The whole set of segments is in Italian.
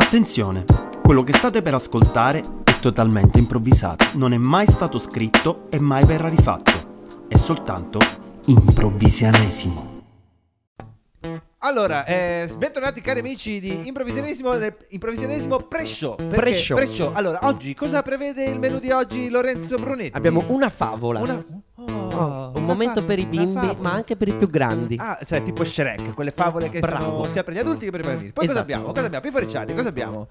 Attenzione, quello che state per ascoltare è totalmente improvvisato, non è mai stato scritto e mai verrà rifatto, è soltanto improvvisianesimo. Allora, eh, bentornati cari amici di Improvvisionesimo, nel Improvvisionesimo Pre-Show. Perché- Pre-show. Pre-show. Allora, oggi cosa prevede il menù di oggi Lorenzo Brunetti? Abbiamo una favola. Una- oh, Oh, un una momento fa- per i una bimbi, favola. ma anche per i più grandi. Ah, cioè tipo Shrek, quelle favole che Bravo. sono sia per gli adulti che per i bambini. Poi cosa Esatto. abbiamo? Cosa abbiamo? Pippo Ricciardi, cosa abbiamo?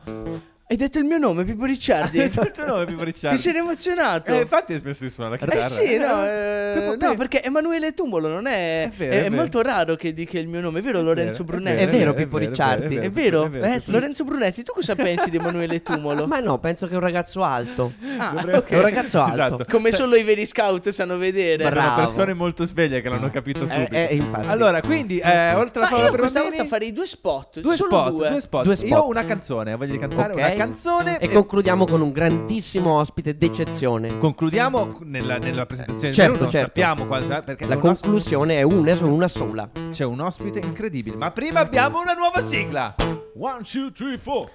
Hai detto il mio nome, Pippo Ricciardi? Hai detto il tuo nome, Pippo Ricciardi. Mi sono emozionato. Eh, infatti hai smesso di suonare la Eh chitarra. sì, no, eh, no, perché Emanuele Tumolo non è. È vero, è, è vero. molto raro che dica il mio nome, è vero, Lorenzo vero, è Brunetti? È vero, Pippo Ricciardi. È vero? Eh, sì. Lorenzo Brunetti, tu cosa pensi di Emanuele Tumolo? Ma no, penso che è un ragazzo alto. Ah, Dovrei- ok. È un ragazzo alto. Esatto. Come solo i veri scout sanno vedere. Sono Bravo. persone molto sveglie che l'hanno capito Eh, subito. eh, infatti. Allora, quindi, eh, oltre alla Ma favola io per questa volta farei due spot. due solo spot, due. due spot. Due spot. Io ho una canzone, voglio di cantare una canzone E concludiamo con un grandissimo ospite d'eccezione. concludiamo nella, nella presentazione Certo, non certo. sappiamo cosa perché La è un ospite- conclusione è una, solo una sola. c'è un ospite incredibile, ma prima abbiamo una nuova sigla. One, two, three, four.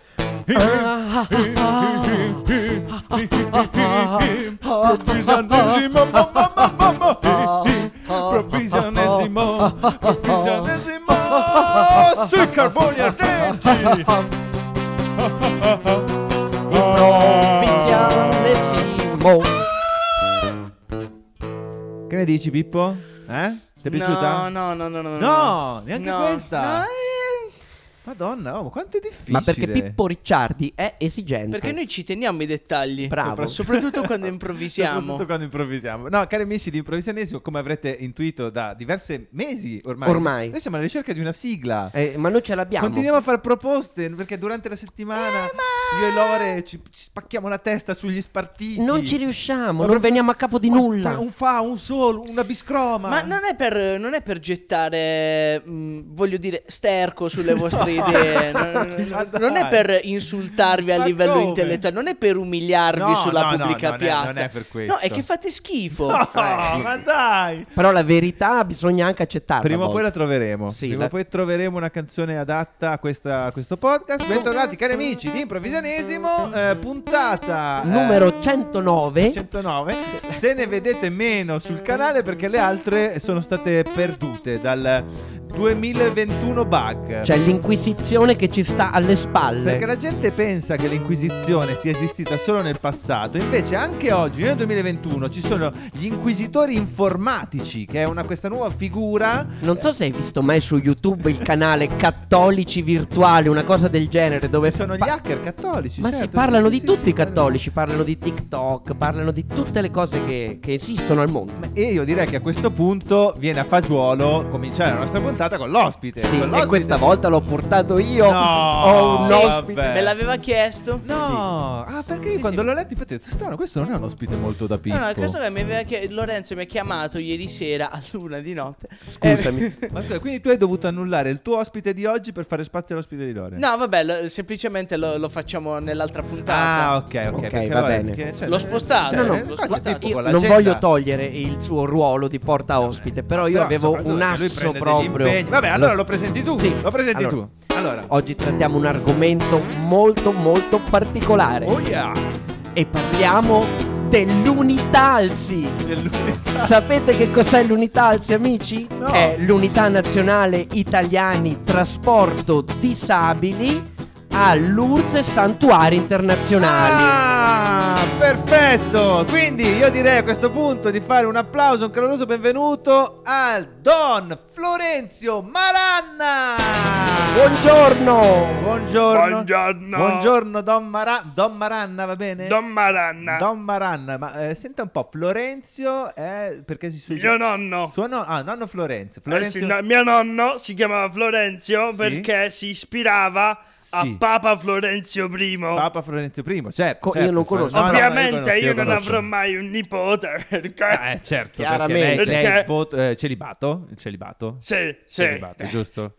Provvisionesimo, ma, ma, ma, ma, ma. Provvisionesimo, provvisionesimo, sui carboni ardenti. Improvvisionesimo. Che ne dici, Pippo? Eh? Ti è piaciuta? No, no, no, no, no. No, neanche No. questa. No, eh, Madonna, oh, quanto è difficile. Ma perché Pippo Ricciardi è esigente. perché noi ci teniamo i dettagli. Bravo. Soprattutto quando improvvisiamo. Soprattutto quando improvvisiamo. No, cari amici di Improvvisionesimo, come avrete intuito da diversi mesi ormai, Ormai. noi siamo alla ricerca di una sigla. Eh, ma noi ce l'abbiamo. Continuiamo a fare proposte perché durante la settimana io e Lore ci, ci spacchiamo la testa sugli spartiti. Non ci riusciamo, non veniamo a capo di Ma nulla. fa- Un fa, un solo, una biscroma. Ma non è per, non è per gettare, mh, voglio dire, sterco sulle vostre idee. Non, non è per insultarvi a Ma livello come? intellettuale, non è per umiliarvi No, sulla no, no, pubblica non è- piazza. non è per questo. No, è che fate schifo. No, ma dai. Però la verità bisogna anche accettarla. Prima o poi la troveremo. Sì, Prima la- o poi troveremo una canzone adatta a, questa- a questo podcast. Bentornati, cari amici di Improvvisionesimo. eh, puntata eh, Numero 109. 109. Se ne vedete meno sul canale perché le altre sono state perdute dal 2021 bug. C'è l'inquisizione che ci sta alle spalle. Perché la gente pensa che l'Inquisizione sia esistita solo nel passato, invece anche oggi, nel 2021, ci sono gli inquisitori informatici, che è una, questa nuova figura Non so se hai visto mai su YouTube il canale Cattolici Virtuali, una cosa del genere, dove Dove sono gli hacker cattolici. Ma certo, si parlano sì, di sì, tutti sì, i cattolici, parlano di TikTok, parlano di tutte le cose che, che esistono al mondo. E io direi che a questo punto viene a fagiolo cominciare la nostra puntata con l'ospite. Sì, con e l'ospite- questa volta l'ho portato io. No, Ho un Sì, ospite. vabbè. Me l'aveva chiesto. No, ah, perché io Sì, quando sì. l'ho letto, infatti, detto, strano, questo non è un ospite molto da picco. No, no, questo che mi aveva chie- Lorenzo mi ha chiamato ieri sera a luna di notte. Scusami. Eh, Ma scusa, quindi tu hai dovuto annullare il tuo ospite di oggi per fare spazio all'ospite di Lore? no, vabbè, lo- semplicemente lo, lo facciamo nell'altra puntata. Ah, ok, ok. Ok, perché va Lore- bene. perché, cioè, L'ho spostato, cioè, no, eh, l'ho spostato. tipo Io non voglio togliere il suo ruolo di porta ospite, però io Però, avevo un asso proprio. Impegni. Vabbè, allora lo presenti tu. Sì. Lo presenti Allora, tu. Allora. Oggi trattiamo un argomento molto molto particolare Oh yeah. e parliamo dell'Unitalsi. Dell'unità. Sapete che cos'è l'Unitalsi, amici? No. È l'Unità Nazionale Italiani Trasporto Disabili all'URSS Santuari Internazionali. Ah, perfetto! Quindi io direi a questo punto di fare un applauso, un caloroso benvenuto al Don Florenzio Maranna! Buongiorno! Buongiorno! Buongiorno. Buongiorno Don, Mara- Don Maranna, va bene? Don Maranna. Don Maranna, ma eh, senta un po', Florenzio è perché si suo Mio nonno. Suo no- ah, nonno Florenzio. Eh Florenzio sì, no, mio nonno si chiamava Florenzio Sì. perché si ispirava a Sì. Papa Florenzio I. Papa Florenzio I, certo. Co- io certo. Non conosco. No, no, Ovviamente conosco, io non avrò mai un nipote perché... Eh, certo, Chiaramente. perché lei, lei è il Perché- voto- eh, celibato? Il celibato? Sì, sì. Celibato, giusto?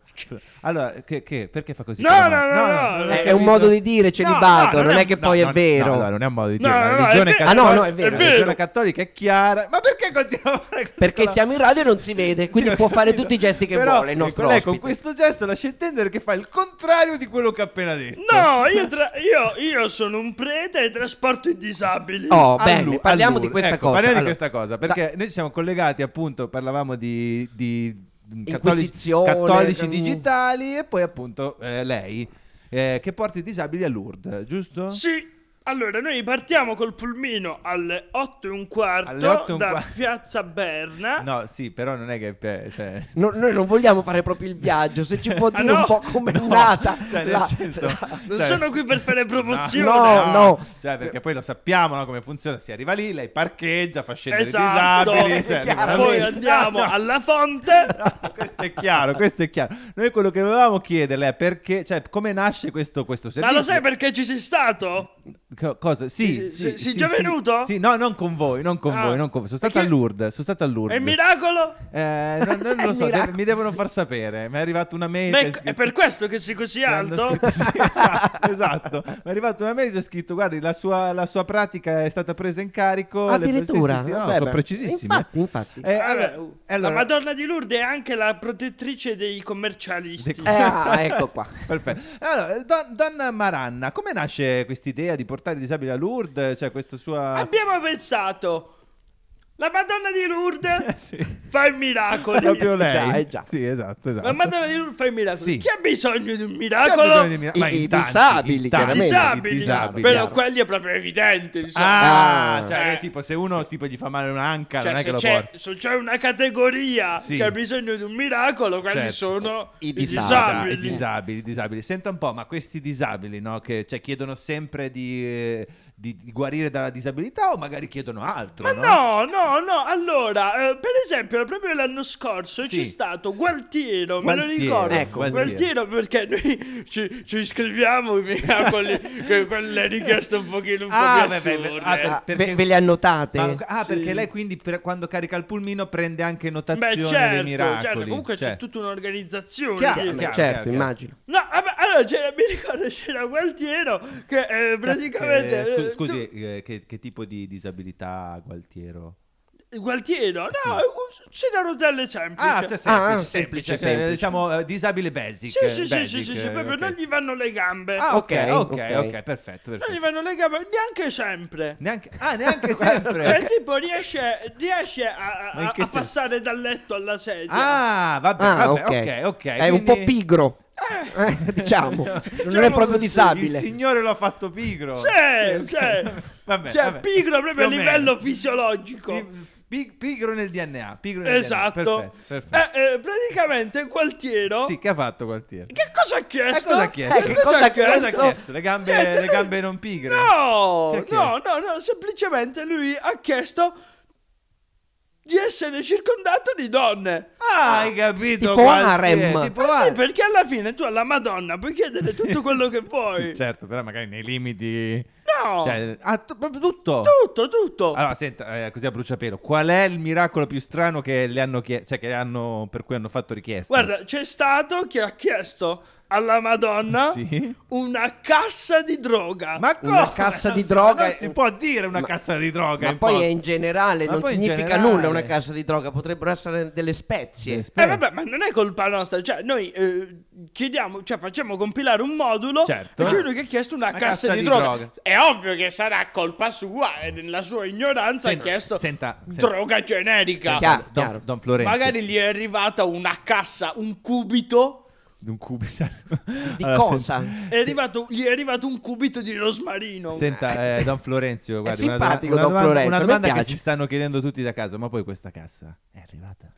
Allora, che, che- perché fa così? No, con la no, mano? no, no, È, un modo di dire, celibato, non è che poi è no, vero. No, no, non è un modo di No, dire. no, la no, religione vero. Ah, no, cattolica- no, è vero. La religione cattolica è chiara. Ma perché continuiamo a fare questa Perché siamo in radio e non si vede, quindi Sì, può fare tutti i gesti che Però, vuole il nostro lei con questo gesto lascia intendere che fa il contrario di quello che ha appena detto. No, io, tra- io, io sono un prete e trasporto i disabili. Oh, Allu- bene, parliamo allora, di questa ecco, cosa. Parliamo Allora, di questa cosa perché noi ci siamo collegati, appunto, parlavamo di cattolici, cattolici digitali e poi appunto eh, lei eh, che porta i disabili a Lourdes, giusto? Sì. Allora, noi partiamo col pulmino alle 8 e un quarto Alle da quarto. Piazza Berna. No, sì, però non è che... eh, Cioè... No, noi non vogliamo fare proprio il viaggio, se ci può Ah, dire no? un po' com'è No, nata. cioè, nel la- senso... Non cioè- sono qui per fare promozione. No, no. Cioè, perché poi lo sappiamo no, come funziona. Si arriva lì, lei parcheggia, fa scendere Esatto. i disabili. Cioè. Poi andiamo No, no. alla fonte. No, questo è chiaro, questo è chiaro. Noi quello che volevamo chiederle è perché, cioè, come nasce questo, questo Ma servizio? lo sai perché ci sei stato? Co- cosa? Sì, Sì, sì, sì, sì, già sì. venuto? Sì, no, non con voi, non con Ah. voi, non con voi. Sono stato Perché- a Lourdes, sono stato a Lourdes. E il miracolo? Eh, non, non lo so, Miracolo. de- mi devono far sapere. Mi è arrivata una mail. È scritto- per questo che sei così che alto? scritto- sì, esatto, esatto. Mi è arrivata una mail c'è scritto: Guardi, la sua, la sua pratica è stata presa in carico. le- Addirittura, sì, sì, sì, no, Vabbè, sono precisissime. Infatti, infatti. Eh, Allora, allora, allora- la Madonna di Lourdes è anche la protettrice dei commercialisti. Dei- Eh, ah, ecco qua. Perfetto. Allora, don- donna Maranna, come nasce questa idea di portare i disabili a Lourdes? Cioè, questa sua. Abbiamo pensato, la Madonna di Lourdes sì. fa i miracoli. Proprio lei. Già, eh, già. Sì, esatto, esatto. La Madonna di Lourdes fa i miracoli. Sì. Chi ha bisogno di un miracolo? bisogno di mira- I- Ma i tanti, disabili, tanti, chiaramente. Disabili. i disabili. Però chiaro. quelli è proprio evidente. insomma. Ah, Ah. cioè, Eh. tipo, se uno tipo gli fa male un'anca, Cioè, non è che lo c'è, porta. se c'è una categoria Sì. che ha bisogno di un miracolo, quelli Certo. sono I i disabili. disabili. I disabili, i disabili. Senta un po', ma questi disabili, no? Che cioè, chiedono sempre di, eh, di- di guarire dalla disabilità o magari chiedono altro, Ma no, no, no. Allora, eh, per esempio, proprio l'anno scorso Sì. c'è stato Gualtiero, me lo Gualtiero, ricordo. Ecco. Gualtiero. Gualtiero perché noi ci, ci iscriviamo miracoli che quelle richieste un pochino un po' Ah, più beh, beh, ah, per- perché- ve, ve le annotate? Ma- ah, Sì. perché lei quindi per- quando carica il pulmino prende anche notazione Beh, certo, dei miracoli. certo, comunque c'è Cioè, tutta un'organizzazione. Chiaro, chiaro. certo, immagino. No, vabbè, allora c'era- mi ricordo c'era Gualtiero che eh, praticamente... Eh, scu- eh, scusi, eh, che, che tipo di disabilità Gualtiero? tu- Gualtiero? No, Sì. un- c'era rotelle semplice. Ah, sì, semplice, Ah, semplice, semplice, cioè, semplice. diciamo eh, disabile basic. Sì, sì, sì, basic, sì, sì, sì, eh, proprio ok. non gli vanno le gambe. Ah, ok, Ok, ok, ok. ok, perfetto, Non gli perfetto. vanno le gambe, neanche sempre. Neanche, ah, neanche sempre. Cioè, tipo, riesce, riesce a, a- a passare dal letto alla sedia. Ah, vabbè, Ah, vabbè, ok. ok, ok. È un quindi po' pigro. Eh, diciamo, non è Diciamo proprio così, Il disabile. signore lo ha fatto pigro. Sì, sì. Vabbè, cioè, vabbè. pigro proprio a livello meno. fisiologico. Pi- pigro nel DNA. Pigro nel Esatto. DNA. Perfetto, perfetto. Eh, eh, praticamente Gualtiero. Sì, che ha fatto Gualtiero? Che cosa ha Eh, chiesto? cosa ha chiesto? Eh, che cosa ha chiesto? Cosa ha chiesto? Le gambe, Niente, le gambe non pigre? No, Che- che? no, no, no, semplicemente lui ha chiesto di essere circondato di donne. Ah, hai capito? Tipo harem. Tipo sì, perché alla fine tu alla Madonna puoi chiedere tutto quello che vuoi. Sì, certo, però magari nei limiti... No, Cioè, ah, tu- proprio tutto? tutto, tutto. Allora, senta, eh, così a bruciapelo, qual è il miracolo più strano che le hanno chiesto, cioè che le hanno, per cui hanno fatto richiesta? Guarda, c'è stato chi ha chiesto alla Madonna Sì. una cassa di droga. Ma Una come? cassa di droga- Non si può dire una Ma- cassa di droga. Ma poi po- è in generale, Ma non significa generale. nulla una cassa di droga, potrebbero essere delle spezie. Delle Eh vabbè, ma non è colpa nostra, cioè noi eh, chiediamo, cioè facciamo compilare un modulo Certo. e c'è uno che ha chiesto una, Una cassa, cassa di, di droga. droga. È ovvio che sarà colpa sua e nella sua ignoranza Senta, ha chiesto senta, senta. droga generica. Chiaro, Don, chiaro. Don Florenzo. Magari gli è arrivata una cassa, un cubito, Di un cubo. Di Allora, cosa? sen- è arrivato, gli è arrivato un cubito di rosmarino. Senta, eh, Don Florenzio, guardi, una, simpatico una Don domanda, Florenzo, una a me domanda che si stanno chiedendo tutti da casa, ma poi questa cassa è arrivata?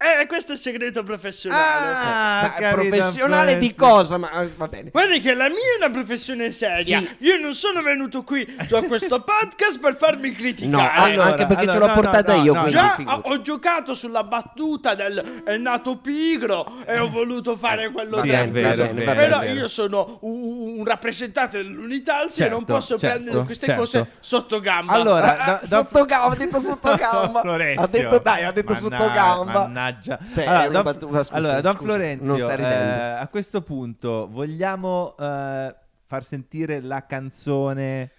Eh, questo è il segreto professionale. Ah, Ma capito, professionale di cosa? Ma eh, va bene. Guardi che la mia è una professione seria. Sì. Io non sono venuto qui a questo podcast per farmi criticare. No, Allora, anche perché ce allora, l'ho no, portata no, io. no, Già ho, ho giocato sulla battuta del è nato pigro e ho voluto fare quello Sì, è vero, bene, vero, va è bene. Però vero. io sono un, un rappresentante dell'Unitalsi e non Certo, posso certo, prendere queste certo. cose sotto gamba. Allora, Ah, da- da- sotto gamba, ha detto sotto gamba. Florenzo. Ha detto dai, ha detto Manna- sotto gamba. Mannaggia Mannaggia. Cioè, allora, Don, battuta, scusa, allora, Don scusa, Florenzio, eh, a questo punto vogliamo eh, far sentire la canzone,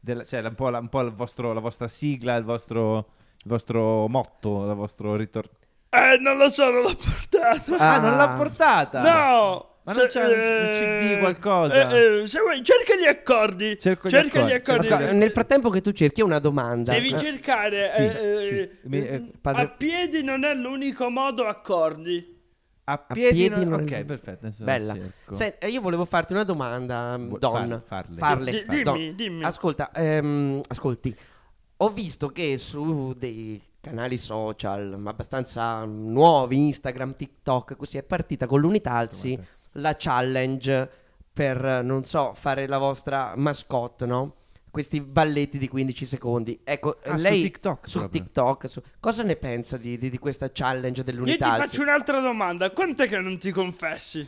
della- cioè un po', la, un po' il vostro- la vostra sigla, il vostro, il vostro motto, il vostro ritorno. Eh, non lo so, non l'ho portata. Ah, Ah. non l'ha portata? No! Ma non c'è un CD, qualcosa? eh, eh, se vuoi, cerca gli accordi. Cerco gli cerca accordi, gli accordi. Ascolta, nel frattempo che tu cerchi una domanda. Devi Eh, cercare. Sì, eh, sì. eh, Mi- eh, padre- A piedi non è l'unico modo, accordi. A a piedi, piedi non- non- Ok, perfetto. Bella. eh, io volevo farti una domanda, Vu- Don. far- farle. Farle. Di- dimmi, Don. dimmi. Ascolta, ehm, ascolti. Ho visto che su dei canali social abbastanza nuovi, Instagram, TikTok, così è partita con l'Unitalsi la challenge per, non so, fare la vostra mascotte, no? Questi balletti di 15 secondi. Ecco, Ah, su lei TikTok su proprio. TikTok, su- cosa ne pensa di, di- di questa challenge Io ti faccio un'altra domanda. Quant'è che non ti confessi?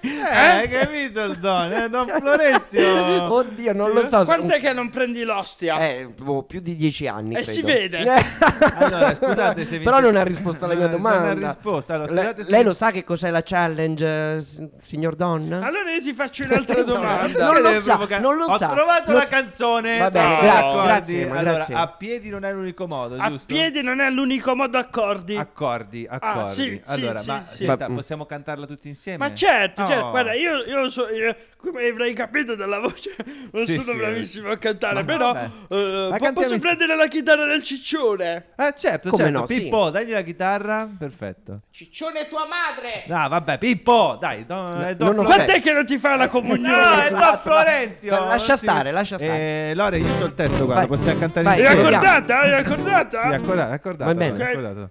Eh, hai capito il Don? Eh, Don Florenzio. Oddio, non lo so. Quant'è che non prendi l'ostia? Eh, boh, più di 10 anni. E credo. si vede. Allora, scusate se vi Però non ha risposto alla mia domanda. Non ha risposto. Allora, Le- scusate se lei lo sa che cos'è la challenge, eh, signor Don? Allora io ti faccio un'altra domanda. Non lo sa, provocare- non lo Ho sa. trovato la canzone. Va bene, No, grazie, grazie, allora, grazie. a piedi non è l'unico modo, A giusto? piedi non è l'unico modo, accordi. Accordi, accordi. Ah, sì, allora, sì, ma sì. senta, Ma- possiamo cantarla tutti insieme? Ma certo, Oh. certo, guarda, io, io so, io- come avrai capito dalla voce, non Sì, sono sì, bravissimo a cantare, Ma però eh, Ma posso prendere la chitarra del ciccione? Eh, certo, Come certo. no, sì. Pippo, dagli la chitarra. Perfetto. Ciccione tua madre! Ah, vabbè, Pippo, dai, don, è Don non Florenzio. Quant'è che non ti fa la comunione? No, è Don Florenzio. Ma lascia Sì. stare, lascia stare. Eh, Lore, io so il testo, guarda, Vai. possiamo cantare Vai, Hai insieme. proviamo. accordata? Hai accordata? Sì, accordato, accordato. Va bene. allora, accordato.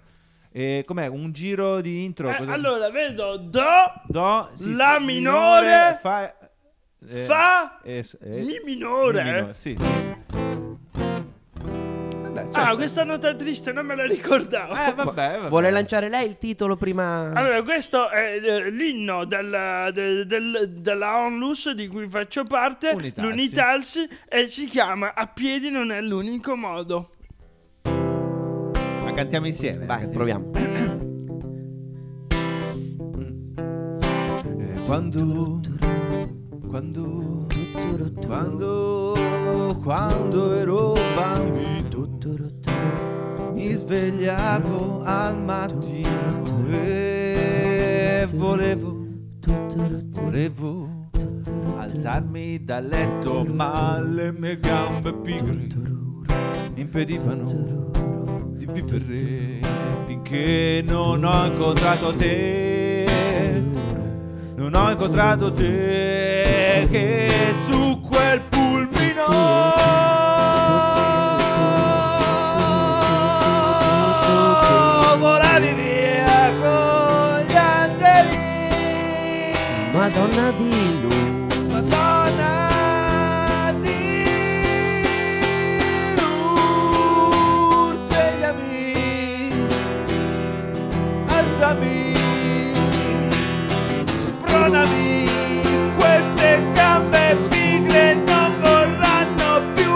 Eh, com'è? Un giro di intro? Eh, allora, vedo Do, Do, sì, La sì, minore, fa, eh, Fa, eh, eh, Mi minore. Mi minore, sì. Vabbè, certo. Ah, questa nota triste non me la ricordavo. Eh, vabbè, vabbè. Vuole lanciare lei il titolo prima? Allora, questo è eh, l'inno del- del- del- della Onlus di cui faccio parte, Unitalsi. l'Unitalsi, e si chiama A piedi non è l'unico modo. Cantiamo insieme. Vai, cantiamo proviamo. insieme. Eh, quando, quando, quando, quando ero bambino, mi svegliavo al mattino e volevo, volevo alzarmi dal letto, ma le mie gambe pigre mi impedivano di vivere finché non ho incontrato te. Non ho incontrato te che su quel pulmino volavi via con gli angeli. Madonna di alzami, spronami, queste gambe pigre non vorranno più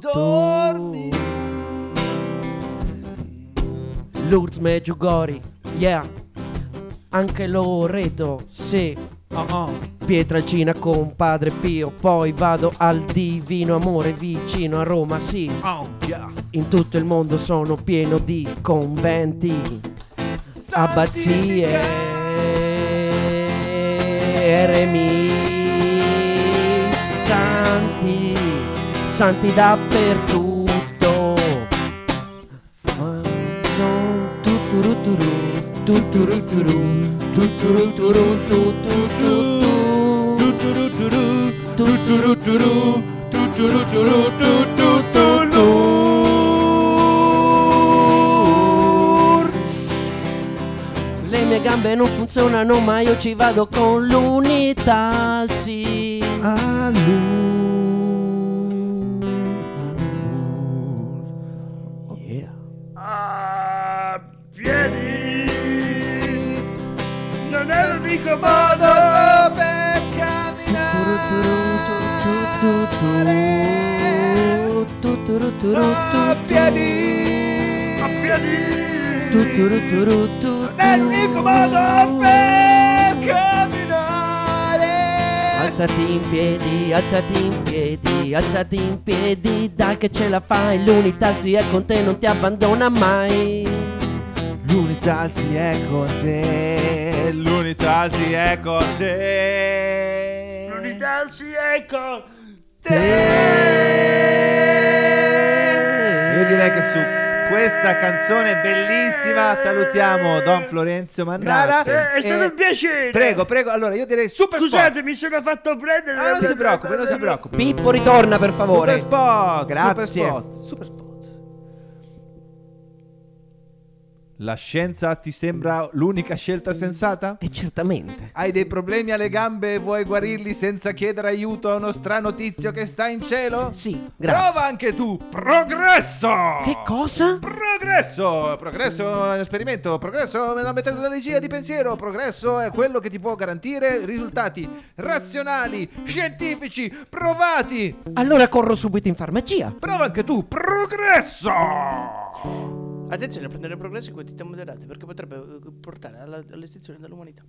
dormire. Lourdes Meggiugori, yeah. Anche Loreto, sì. Oh, oh. Pietralcina con Padre Pio, poi vado al divino amore vicino a Roma, sì. Oh, yeah. In tutto il mondo sono pieno di conventi, abbazie, eremi, santi, santi dappertutto. Tuturuturu, tuturuturu, Le mie gambe non funzionano ma io ci vado con l'unitalsi. Yeah. L'unico modo. Modo per camminare a piedi. A piedi. L'unico modo per camminare. Alzati in piedi, alzati in piedi, alzati in piedi, dai che ce la fai, l'unità si è con te, non ti abbandona mai. L'unità si è con te. L'unità si è con te. L'unità si è con Io direi che su questa canzone bellissima salutiamo Don Florenzio Mannara. Grazie. Eh, È stato un piacere. Prego, prego. Allora, io direi super Scusate, spot. mi sono fatto prendere. Ah, non si preoccupi, non si preoccupi. Pippo ritorna per favore. Super spot. Grazie. Super spot. Super spot. La scienza ti sembra l'unica scelta sensata? E certamente. Hai dei problemi alle gambe e vuoi guarirli senza chiedere aiuto a uno strano tizio che sta in cielo? Sì, grazie. Prova anche tu! Progresso! Che cosa? Progresso! Progresso è un esperimento, progresso è una metodologia di pensiero, progresso è quello che ti può garantire risultati razionali, scientifici, provati! Allora corro subito in farmacia. Prova anche tu, progresso! Attenzione a prendere progressi con quantità moderate perché potrebbe eh, portare all'estinzione dell'umanità.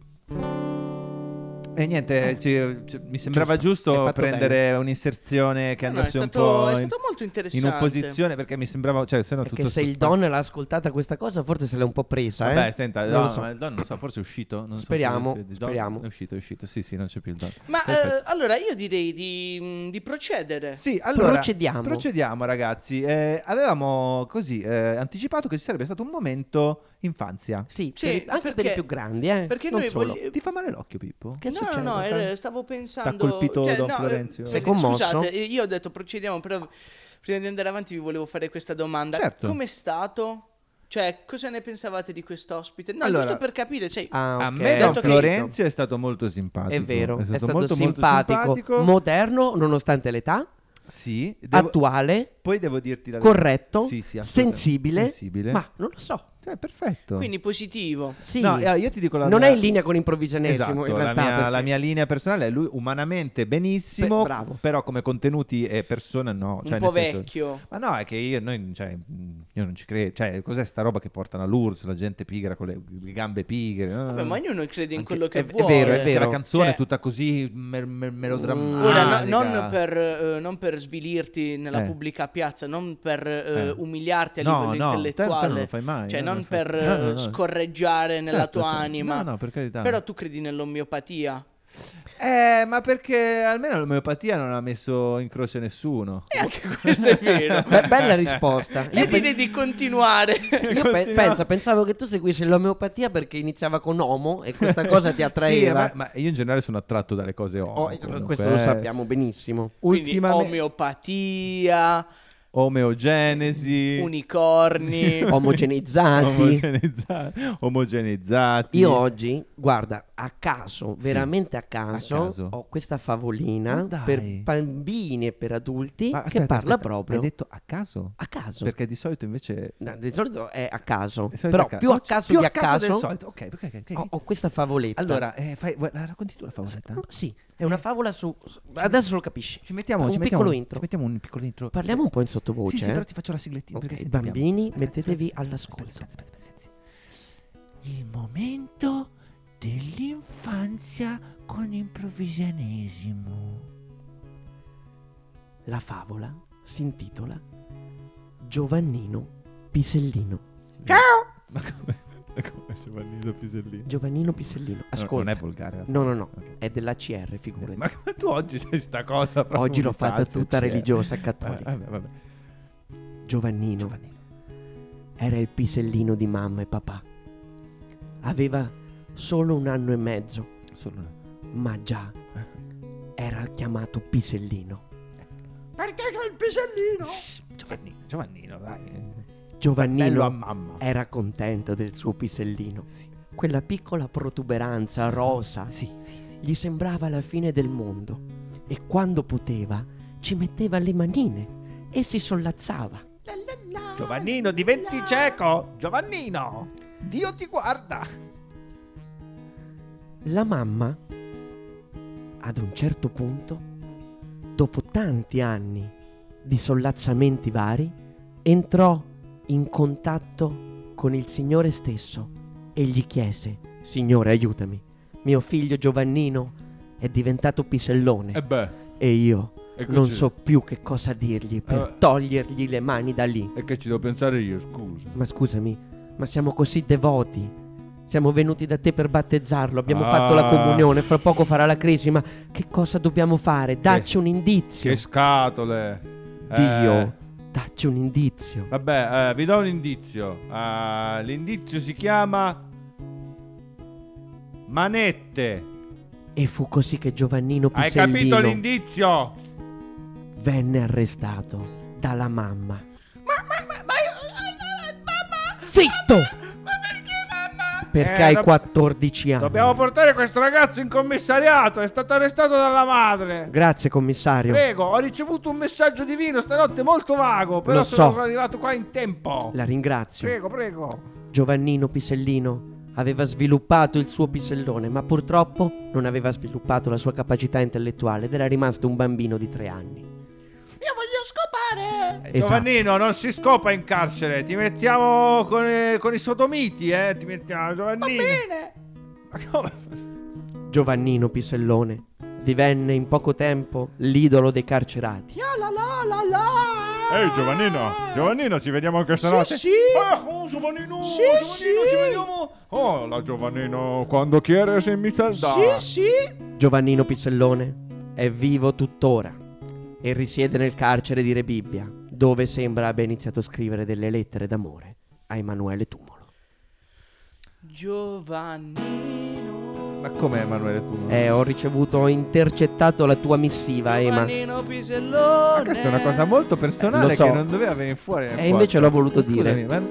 E niente, ci- ci- mi sembrava Giusto, giusto prendere un'inserzione che No, no, è andasse un stato, po' è in, stato molto in interessante. opposizione perché mi sembrava, cioè, se no tutto se il Don l'ha ascoltata questa cosa, forse se l'è un po' presa, eh? Vabbè, senta, Non no, so. il Don non so, forse è uscito. Non so se Speriamo, speriamo. È uscito, è uscito. Sì, sì, non c'è più il Don. Ma eh, allora io direi di, mh, di procedere. Sì, allora Procediamo. procediamo, ragazzi. Eh, avevamo così eh, anticipato che ci sarebbe stato un momento infanzia. Sì, Sì, per- anche per perché- i più grandi, eh? Perché non noi solo. vogli- Ti fa male l'occhio, Pippo? Che no, succede? no, no, eh, stavo pensando. T'ha colpito cioè, Don no, eh, Florenzio? Sei perché, commosso? Scusate, eh, io ho detto procediamo, però prima di andare avanti vi volevo fare questa domanda. Certo. Com'è stato? Cioè, cosa ne pensavate di quest'ospite? No, Allora- giusto per capire, sai, Ah, A ok. me Don che- Florenzio è stato molto simpatico. È vero, è stato, molto, molto simpatico, simpatico. moderno nonostante l'età, sì, devo- attuale, poi devo dirti la corretto, Sì, sì, sensibile, Sensibile. ma non lo so. Cioè, perfetto. quindi positivo. Sì. No, eh, io ti dico la non mia- è in linea con improvvisionesimo Esatto, in la realtà. mia, perché- la mia linea personale è lui umanamente benissimo, Beh, bravo. però come contenuti e persone no. Cioè, un po' nel senso- vecchio. Ma no, è che io, noi, cioè, io non ci credo. Cioè, cos'è sta roba che portano all'URSS, la gente pigra con le, le gambe pigre? no? Vabbè, ma ognuno crede in Anche- quello che è- è vuole. vero, è vero. la canzone Cioè- è tutta così mer- mer- melodrammatica. Ora, no- non, per, eh, non per svilirti nella Eh. pubblica piazza, non per eh, Eh. umiliarti a No, livello no, te- te intellettuale, non lo fai mai, cioè no, non per no, no, no. scorreggiare nella Certo, tua certo. anima. No, no, per carità. Però tu credi nell'omeopatia. Eh, ma perché almeno l'omeopatia non ha messo in croce nessuno. E anche questo è vero. Be- bella risposta. e Io, pe- direi di continuare. io pe- penso, pensavo che tu seguissi l'omeopatia perché iniziava con Omo e questa cosa ti Sì, attraeva. ma, ma io in generale sono attratto dalle cose Oh, omo. comunque, questo lo sappiamo benissimo. Quindi Ultimamente omeopatia, omeogenesi, unicorni. Omogenizzati. omogenizzati, omogenizzati. Io oggi, guarda, a caso, veramente a caso, A caso? ho questa favolina dai. per bambini e per adulti Ma che aspetta, parla aspetta, proprio Hai detto a caso? a caso. Perché di solito invece No, di solito è a caso, però a ca- più a oggi- caso più di a caso del solito. Ok, ok, ok, ok. ho, ho questa favoletta. Allora, eh, fai, racconti tu la favoletta? sì, è una favola su... Adesso lo capisci. Ci mettiamo, un ci piccolo mettiamo, intro. Ci mettiamo un piccolo intro. Parliamo un po' in sottovoce. Sì, sì, eh. però ti faccio la siglettina. Ok, perché sentiamo. bambini, Aspetta, mettetevi aspetta, all'ascolto. aspetta. Il momento dell'infanzia con improvvisionesimo. La favola si intitola Giovannino Pisellino. Ma come? Come Giovannino Pisellino? Giovannino Pisellino. Ascolta. Non è volgare. No, no, no, Ok. è dell'ACR, figurati. Ma come tu oggi sei sta cosa proprio Oggi l'ho fatta tutta se c'è. religiosa Eh, cattolica. vabbè, vabbè. Giovannino, era il pisellino di mamma e papà. Aveva solo un anno e mezzo, Solo una- ma già era chiamato pisellino. Perché c'ho il pisellino? Shh, Giovannino, Giovannino, dai. Giovannino mamma. era contento del suo pisellino. Sì, Quella piccola protuberanza rosa sì, sì. sì. gli sembrava la fine del mondo e quando poteva ci metteva le manine e si sollazzava. Giovannino, diventi cieco! Giovannino! Dio ti guarda! La mamma, ad un certo punto, dopo tanti anni di sollazzamenti vari, entrò in contatto con il Signore stesso e gli chiese, Signore aiutami, mio figlio Giovannino è diventato pisellone E beh, e io e che non so più che cosa dirgli per Eh. togliergli le mani da lì. E che ci devo pensare io, scusa. Ma scusami, ma siamo così devoti. Siamo venuti da te per battezzarlo, abbiamo Ah. fatto la comunione, fra poco farà la crisi, ma che cosa dobbiamo fare? Dacci un indizio. Che scatole. Dio, Eh, dacci un indizio. Vabbè, eh, vi do un indizio. Ah, l'indizio si chiama Manette. E fu così che Giovannino Hai Pisellino capito l'indizio? venne arrestato dalla mamma. Zitto! Perché Eh, hai dob- 14 anni. Dobbiamo portare questo ragazzo in commissariato. È stato arrestato dalla madre. Grazie commissario. Prego, ho ricevuto un messaggio divino stanotte molto vago. Però Lo sono so. arrivato qua in tempo. La ringrazio. Prego, prego. Giovannino Pisellino aveva sviluppato il suo pisellone, ma purtroppo non aveva sviluppato la sua capacità intellettuale ed era rimasto un bambino di tre anni. Eh, Esatto. Giovannino, non si scopa in carcere. Ti mettiamo con, eh, con i sodomiti, eh. Ti mettiamo, Giovannino. Bene. Ma come? Giovannino Pisellone divenne in poco tempo l'idolo dei carcerati. La la la la. Ehi, Giovannino. Giovannino, ci vediamo anche Sì, stanotte. sì. Ah, oh, Giovannino. Sì, Giovannino, sì. ci vediamo. Oh, la Giovannino, quando quieres in mi salda. Sì, sì. Giovannino Pisellone è vivo tuttora e risiede nel carcere di Rebibbia, dove sembra abbia iniziato a scrivere delle lettere d'amore a Emanuele Tumolo. Giovannino. Ma come Emanuele tu? Eh, ho ricevuto, ho intercettato la tua missiva, Ema. Giovannino Pisellone. Ma questa è una cosa molto personale Lo so. che non doveva venire fuori. E invece l'ho voluto Scusami, dire. ma-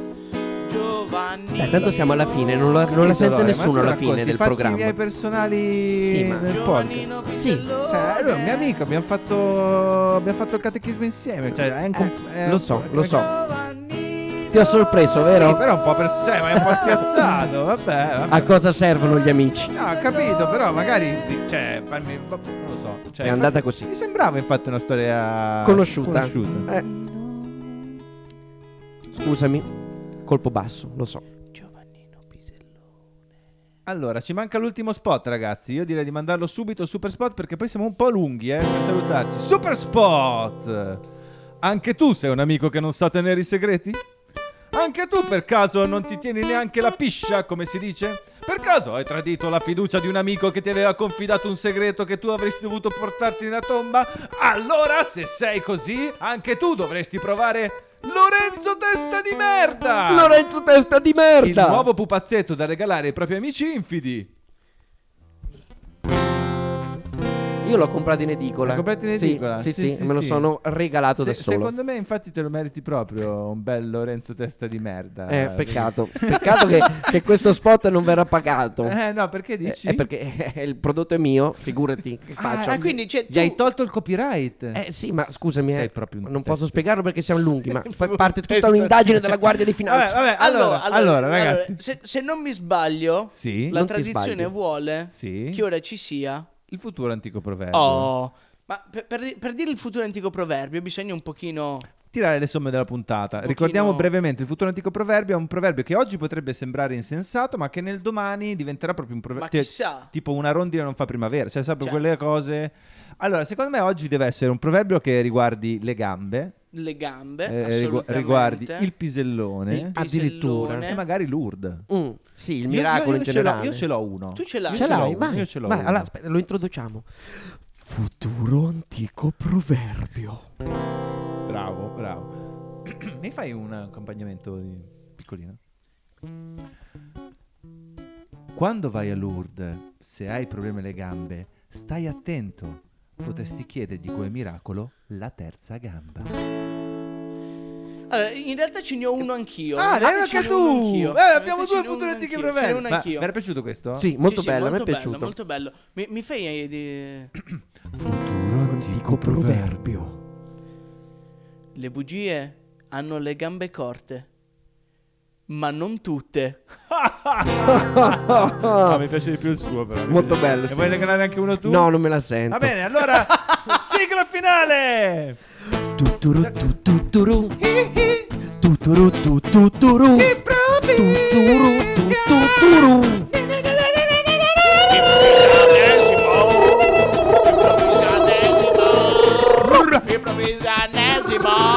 Giovannino. Dai, tanto siamo alla fine, non, la- non la sente ma nessuno alla fine i del programma. miei personali Sì, ma- nel podcast. Sì. Cioè, lui è un mio amico, abbiamo fatto, abbiamo fatto il catechismo insieme. Cioè, è un comp- è lo un- so, lo so. Ti ho sorpreso, vero? Sì, però un po' per, cioè, ma è un po' spiazzato. Vabbè, vabbè. A cosa servono gli amici? No, ho capito, però magari, cioè, farmi, non lo so. Cioè, È andata così. Mi sembrava infatti una storia Conosciuta. conosciuta. Eh, scusami, colpo basso, lo so. Giovannino Pisellone. Allora, ci manca l'ultimo spot, ragazzi. Io direi di mandarlo subito, super spot, perché poi siamo un po' lunghi, eh, per salutarci. Super spot! Anche tu sei un amico che non sa tenere i segreti? Anche tu per caso non ti tieni neanche la piscia, come si dice? Per caso hai tradito la fiducia di un amico che ti aveva confidato un segreto che tu avresti dovuto portarti nella tomba? Allora, se sei così, anche tu dovresti provare Lorenzo Testa di Merda! Lorenzo testa di merda! Il nuovo pupazzetto da regalare ai propri amici infidi. Io l'ho comprato in edicola. L'hai comprato in edicola? Sì, Sì, sì, sì, me lo sono regalato da Se- solo. secondo me, infatti, te lo meriti proprio un bel Lorenzo Testa di merda. Eh, peccato. Peccato che, che questo spot non verrà pagato. Eh, no, perché Eh, dici? È perché eh, il prodotto è mio, figurati che faccio. Ah, quindi cioè, Gli tu... hai tolto il copyright. Eh sì, ma scusami, Sei eh, non posso spiegarlo perché siamo lunghi, ma poi parte tutta Testa. un'indagine della Guardia di Vabbè, Finanza. vabbè, allora, allora, ragazzi. se, se non mi sbaglio, Sì, la tradizione vuole sì. che ora ci sia. Il futuro antico proverbio. Oh, ma per, per- per dire il futuro antico proverbio bisogna un pochino. Tirare le somme della puntata. pochino- Ricordiamo brevemente: il futuro antico proverbio è un proverbio che oggi potrebbe sembrare insensato, ma che nel domani diventerà proprio un Ma proverbio. chissà. tipo una rondine non fa primavera, cioè sempre Cioè. quelle cose. Allora, secondo me oggi deve essere un proverbio che riguardi le gambe, Le gambe, eh, riguardi il pisellone Il- Addirittura. pisellone. e magari Lourdes. Mm, sì, il Io- miracolo io, in io ce l'ho- generale. io ce l'ho uno. Tu ce l'hai? Ce l'hai, vai. io ce l'ho vai uno. allora, aspetta, lo introduciamo. Futuro antico proverbio. Bravo. Mi fai un accompagnamento di- piccolino? Quando vai a Lourdes, se hai problemi alle gambe, stai attento. Potresti chiedergli come miracolo la terza gamba. Allora, in realtà ce ne ho uno anch'io. Ah, ne hai anche tu! anch'io. Eh, abbiamo due ce n'è proverbi. Ma vi era piaciuto questo? Sì, molto Sì, sì, bello, me è molto piaciuto. molto bello. Mi, mi fai eh, di... Futuro Antico proverbio. Le bugie hanno le gambe corte. Ma non tutte. Ah, mi piace di più il suo, però. Molto bello. E sì. vuoi regalare anche uno tu? No, non me la sento. Va bene, allora, sigla finale. Tuturu tuturu. Tuturu tuturu. Tuturu tuturu. Improvvisanesimo. Improvvisanesimo.